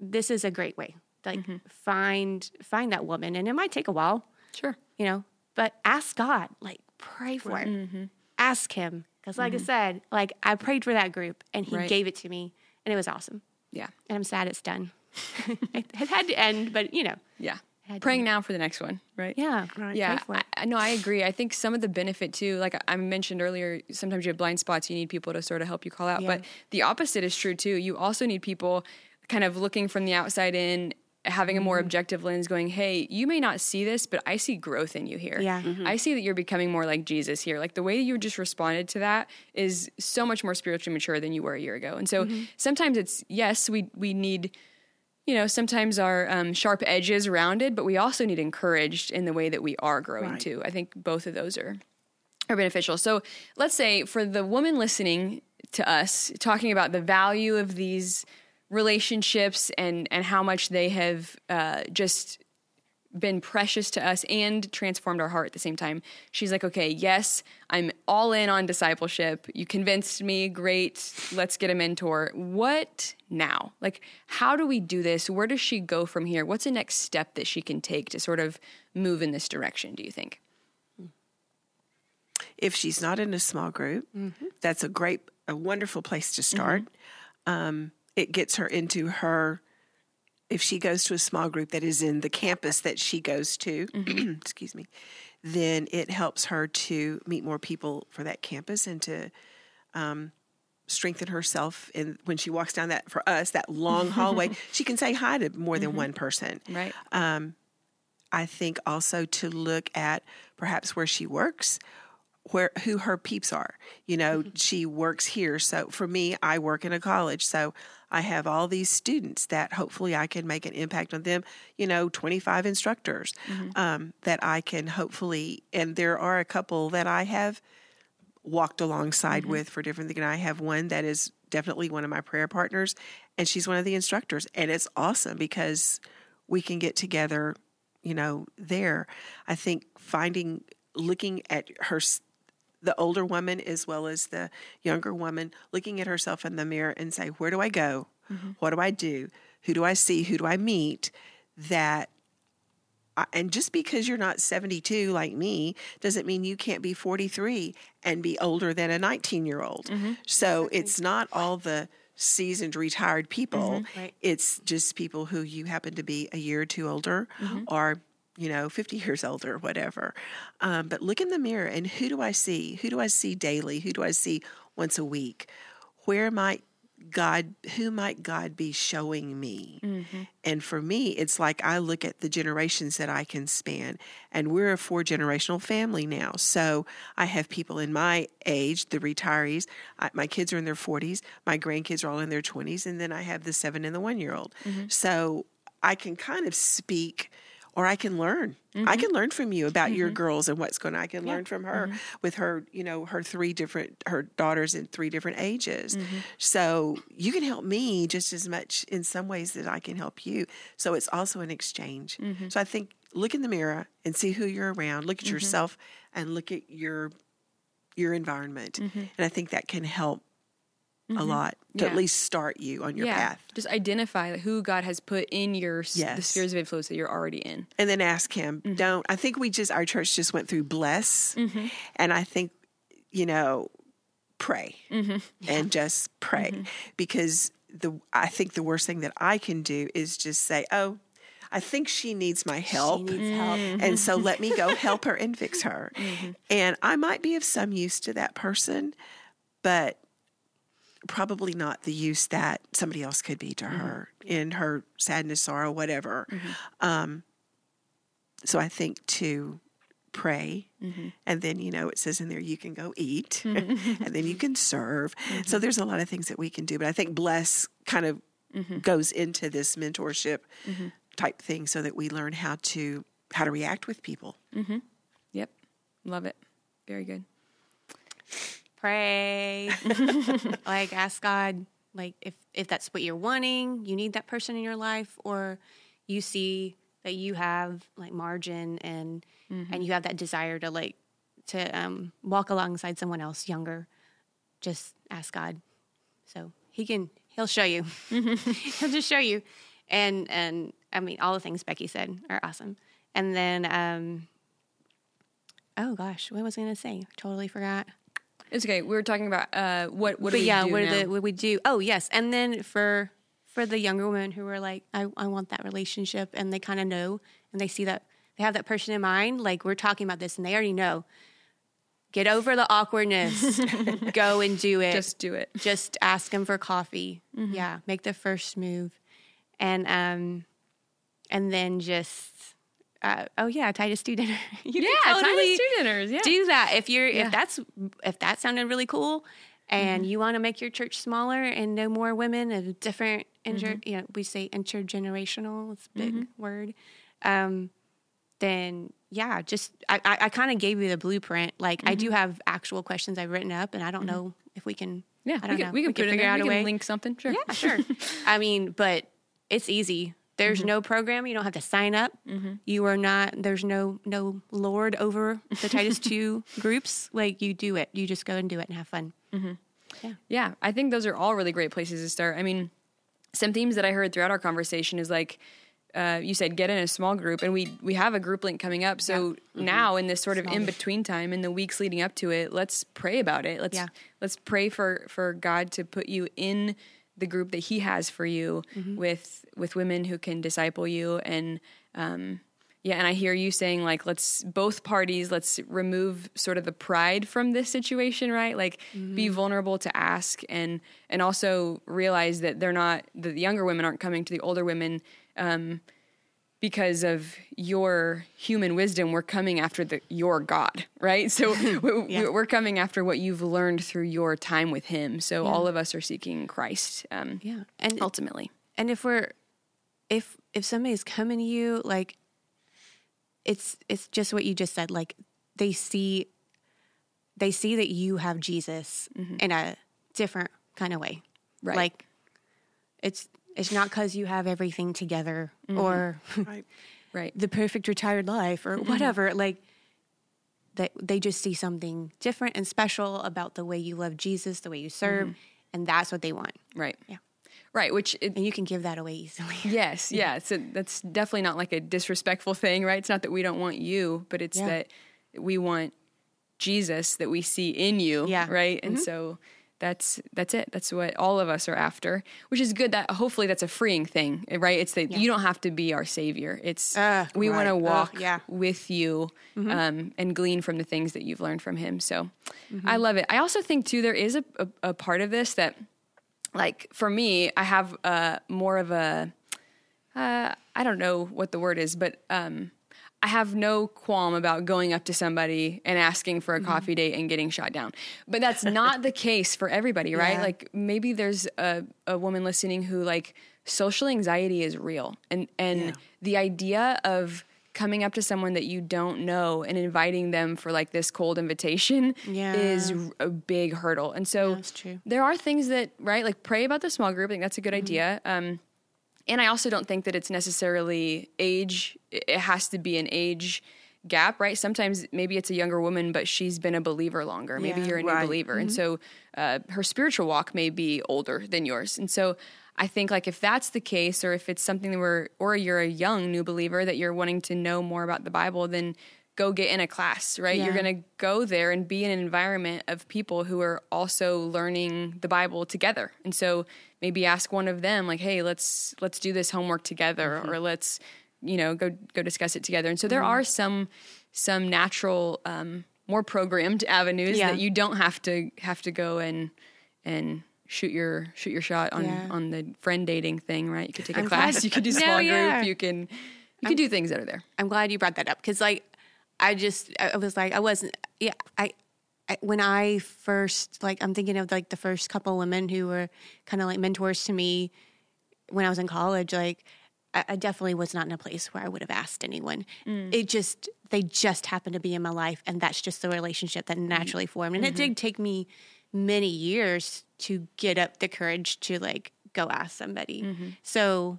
this is a great way. Like, mm-hmm. find find that woman, and it might take a while, sure. you know, but ask God. Like, pray for it. Mm-hmm. Ask Him, because, like I said, like I prayed for that group, and He Right. gave it to me, and it was awesome. Yeah. And I'm sad it's done. it had to end, but you know, Yeah. Had Praying now for the next one, right? yeah, Yeah, pray for it. I, I- no, I agree. I think some of the benefit too, like I mentioned earlier, sometimes you have blind spots. You need people to sort of help you call out. Yeah. But the opposite is true too. You also need people kind of looking from the outside in, having a Mm-hmm. more objective lens, going, "Hey, you may not see this, but I see growth in you here. Yeah. Mhm. I see that you're becoming more like Jesus here. Like the way you just responded to that is so much more spiritually mature than you were a year ago. And so Mm-hmm. sometimes it's yes, we we need." You know, sometimes our um, sharp edges rounded, but we also need encouraged in the way that we are growing Right. too. I think both of those are are beneficial. So let's say for the woman listening to us, talking about the value of these relationships and and how much they have uh, just been precious to us and transformed our heart at the same time. She's like, okay, yes, I'm all in on discipleship. You convinced me. Great. Let's get a mentor. What now? Like, how do we do this? Where does she go from here? What's the next step that she can take to sort of move in this direction, do you think? if she's not in a small group, that's a great, a wonderful place to start. Um, it gets her into her. If she goes to a small group that is in the campus that she goes to, mm-hmm. excuse me, then it helps her to meet more people for that campus and to um, strengthen herself. And when she walks down that for us that long hallway, she can say hi to more than mm-hmm. one person. Right. Um, I think also to look at perhaps where she works, where who her peeps are. You know, mm-hmm. she works here. So for me, I work in a college. So I have all these students that hopefully I can make an impact on them. You know, 25 instructors um, that I can hopefully, and there are a couple that I have walked alongside with for different things. And I have one that is definitely one of my prayer partners, and she's one of the instructors. And it's awesome because we can get together, you know, there. I think finding, looking at her, the older woman as well as the younger woman, looking at herself in the mirror and say, where do I go? Mm-hmm. What do I do? Who do I see? Who do I meet that I- and just because you're not 72 like me doesn't mean you can't be 43 and be older than a 19 year old. Mm-hmm. So it's not all the seasoned retired people. Mm-hmm. Right. It's just people who you happen to be a year or two older or you know 50 years older or whatever. Um, but look in the mirror and who do I see? Who do I see daily? Who do I see once a week? Where might God, who might God be showing me? And for me, it's like I look at the generations that I can span, and we're a four generational family now. So I have people in my age, the retirees. I, my kids are in their 40s, my grandkids are all in their 20s, and then I have the seven and the one year old. So I can kind of speak. Or I can learn. I mm-hmm. can learn from you about your mm-hmm. girls and what's going on. I can learn from her mm-hmm. with her, you know, her three different her daughters in three different ages. So you can help me just as much in some ways that I can help you. So it's also an exchange. So I think look in the mirror and see who you're around. Look at yourself and look at your your environment. And I think that can help a lot to Yeah. at least start you on your path. Just identify who God has put in your s the spheres of influence that you're already in. and then ask him Mm-hmm. don't i think we just our church just went through bless and i think you know pray Mm-hmm. and just pray because the i think the worst thing that i can do is just say oh I think she needs my help. needs help. And so let me go help her and fix her. Mm-hmm. And I might be of some use to that person, but probably not the use that somebody else could be to Mm-hmm. her in her sadness, sorrow, whatever. Um, so I think to pray, Mm-hmm. and then you know it says in there you can go eat, and then you can serve. Mm-hmm. So there's a lot of things that we can do, but I think bless kind of Mm-hmm. goes into this mentorship type thing, so that we learn how to how to react with people. Yep. Love it. Very good. Pray. Like ask god like if if that's what you're wanting you need that person in your life or you see that you have like margin and and you have that desire to like to um walk alongside someone else younger just ask god. So he can he'll show you. He'll just show you. And and i mean all the things becky said are awesome. And then um oh gosh what was i going to say? Totally forgot It's okay. We were talking about uh, what what do but we yeah, do what now? are the what we do? Oh yes, and then for for the younger women who are like, I, I want that relationship, and they kind of know, and they see that they have that person in mind. Like we're talking about this, and they already know. Get over the awkwardness. Go and do it. Just do it. just ask them for coffee. Yeah, make the first move, and um, and then just. Uh, oh yeah, Titus two dinner. You Yeah, can Titus totally two dinners, yeah. do that if you're Yeah. if that's if that sounded really cool, and mm-hmm. you want to make your church smaller and know more women of different inter, mm-hmm. you know we say intergenerational. It's a big mm-hmm. word. Um, then yeah, just I I, I kind of gave you the blueprint. Like I do have actual questions I've written up, and I don't know if we can. Yeah, I don't can, know. we can it in figure out We a can way. link something. Sure. Yeah, sure. I mean, but it's easy. There's mm-hmm. no program. You don't have to sign up. Mm-hmm. You are not. There's no no lord over the Titus two groups. Like you do it. You just go and do it and have fun. Mm-hmm. Yeah, I think those are all really great places to start. I mean, some themes that I heard throughout our conversation is like uh, you said, get in a small group, and we we have a group link coming up. So now in this sort of in between time, in the weeks leading up to it, let's pray about it. Let's Yeah. let's pray for for God to put you in the group that He has for you with with women who can disciple you and. Um, yeah, and I hear you saying like let's both parties let's remove sort of the pride from this situation, right? Like be vulnerable to ask and and also realize that they're not the younger women aren't coming to the older women um, because of your human wisdom. We're coming after the your God, right? So we, we're coming after what you've learned through your time with Him. So all of us are seeking Christ, um, Yeah, and ultimately. and if we're if if somebody's coming to you like it's it's just what you just said like they see they see that you have jesus in a different kind of way Right. like it's it's not because you have everything together mm-hmm. or Right. Right. the perfect retired life or mm-hmm. whatever like that they just see something different and special about the way you love jesus the way you serve mm-hmm. and that's what they want Right. Yeah. right, which it, and you can give that away easily. Yes, yeah. So that's definitely not like a disrespectful thing, right? It's not that we don't want you, but it's Yeah. that we want Jesus that we see in you, Yeah. Mm-hmm. right? And so that's that's it. That's what all of us are after, which is good. That hopefully that's a freeing thing, right? It's that you don't have to be our savior. It's Uh, we want to walk Ugh, yeah. with you um, and glean from the things that you've learned from Him. So Mm-hmm. I love it. I also think too there is a, a, a part of this that like for me, I have uh, more of a uh, I don't know what the word is, but um, I have no qualm about going up to somebody and asking for a Mm-hmm. coffee date and getting shot down. But that's not the case for everybody, right? Yeah. Like maybe there's a, a woman listening who like social anxiety is real, and and the idea of coming up to someone that you don't know and inviting them for like this cold invitation Yeah. is a big hurdle. And so That's true. there are things that right like pray about the small group. I think that's a Mm-hmm. good idea. Um, and I also don't think that it's necessarily age. It has to be an age gap, right? Sometimes maybe it's a younger woman, but she's been a believer longer. Maybe Yeah. you're a new Right. believer, and so uh, her spiritual walk may be older than yours. And so I think like if that's the case, or if it's something that we're, or you're a young new believer that you're wanting to know more about the Bible, then go get in a class, right? You're going to go there and be in an environment of people who are also learning the Bible together. And so maybe ask one of them like, "Hey, let's let's do this homework together or let's, you know, go go discuss it together." And so there are some some natural um more programmed avenues Yeah. that you don't have to have to go and and shoot your shoot your shot on Yeah. on the friend dating thing, right? You could take a I'm class, glad- you could do No, small yeah. group, you can you can do things that are there. I'm glad you brought that up because like I just I was like I wasn't yeah I, I when I first like I'm thinking of like the first couple women who were kind of like mentors to me when I was in college like I, I definitely was not in a place where I would have asked anyone. Mm. It just they just happened to be in my life and that's just the relationship that mm-hmm. naturally formed. And it mm-hmm. did take me many years to get up the courage to like go ask somebody. Mm-hmm. So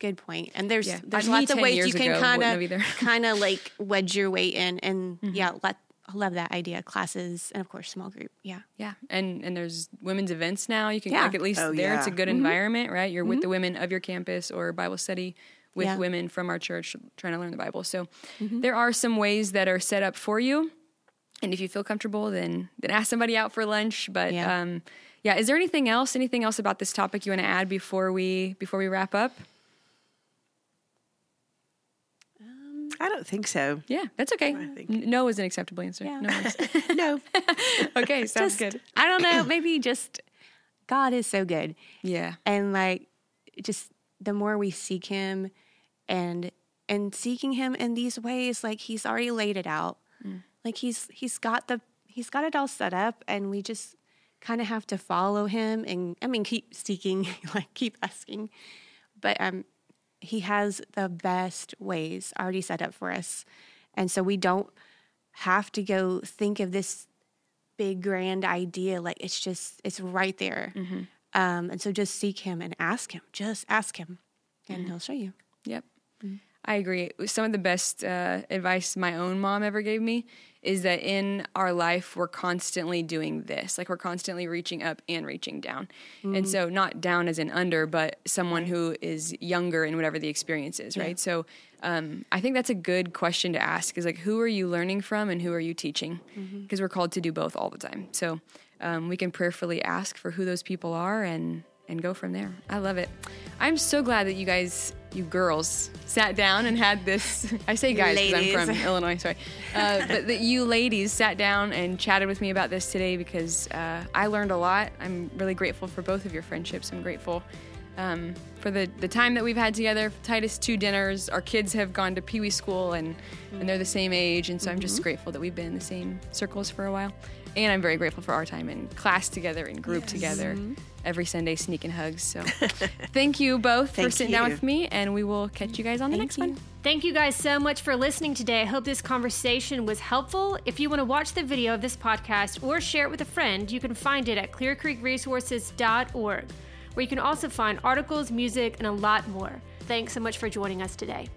good point. And there's Yeah. there's Me lots of ways you can kind of. Mm-hmm. kind of like wedge your way in and yeah let I love that idea classes and of course small group yeah Yeah, and and there's women's events now. You can Yeah. like at least Oh, there. It's a yeah. good environment, right? You're with the women of your campus or Bible study with Yeah. women from our church trying to learn the Bible. So there are some ways that are set up for you, and if you feel comfortable, then then ask somebody out for lunch. But Yeah. um, yeah, is there anything else? Anything else about this topic you want to add before we before we wrap up? I don't think so. Yeah, that's okay. No is an acceptable answer. Yeah. No. No. okay, sounds Just- good. I don't know maybe just God is so good Yeah. and like just the more we seek him and and seeking him in these ways like he's already laid it out like he's he's got the he's got it all set up and we just kind of have to follow him and i mean keep seeking like keep asking but um he has the best ways already set up for us. And so we don't have to go think of this big grand idea like it's just it's right there. Mm-hmm. Um, and so just seek him and ask him just ask him and mm-hmm. he'll show you. Yep. Mm. I agree. Some of the best uh, advice my own mom ever gave me is that in our life, we're constantly doing this. Like we're constantly reaching up and reaching down. And so, not down as in under, but someone who is younger in whatever the experience is, right? So, um, I think that's a good question to ask is like, who are you learning from and who are you teaching? Because we're called to do both all the time. So, um, we can prayerfully ask for who those people are and and go from there. I love it. I'm so glad that you guys, you girls, sat down and had this. I say guys because I'm from Illinois, sorry. Uh, but that you ladies sat down and chatted with me about this today because uh, I learned a lot. I'm really grateful for both of your friendships. I'm grateful um, for the, the time that we've had together. Titus two dinners. Our kids have gone to Pee Wee school and, and they're the same age. And so I'm just grateful that we've been in the same circles for a while. And I'm very grateful for our time in class together and group together mm-hmm. every Sunday, sneaking hugs. So thank you both for Thank sitting down with me, and we will catch you guys on the next one. Thank you guys so much for listening today. I hope this conversation was helpful. If you want to watch the video of this podcast or share it with a friend, you can find it at clearcreekresources.org, where you can also find articles, music, and a lot more. Thanks so much for joining us today.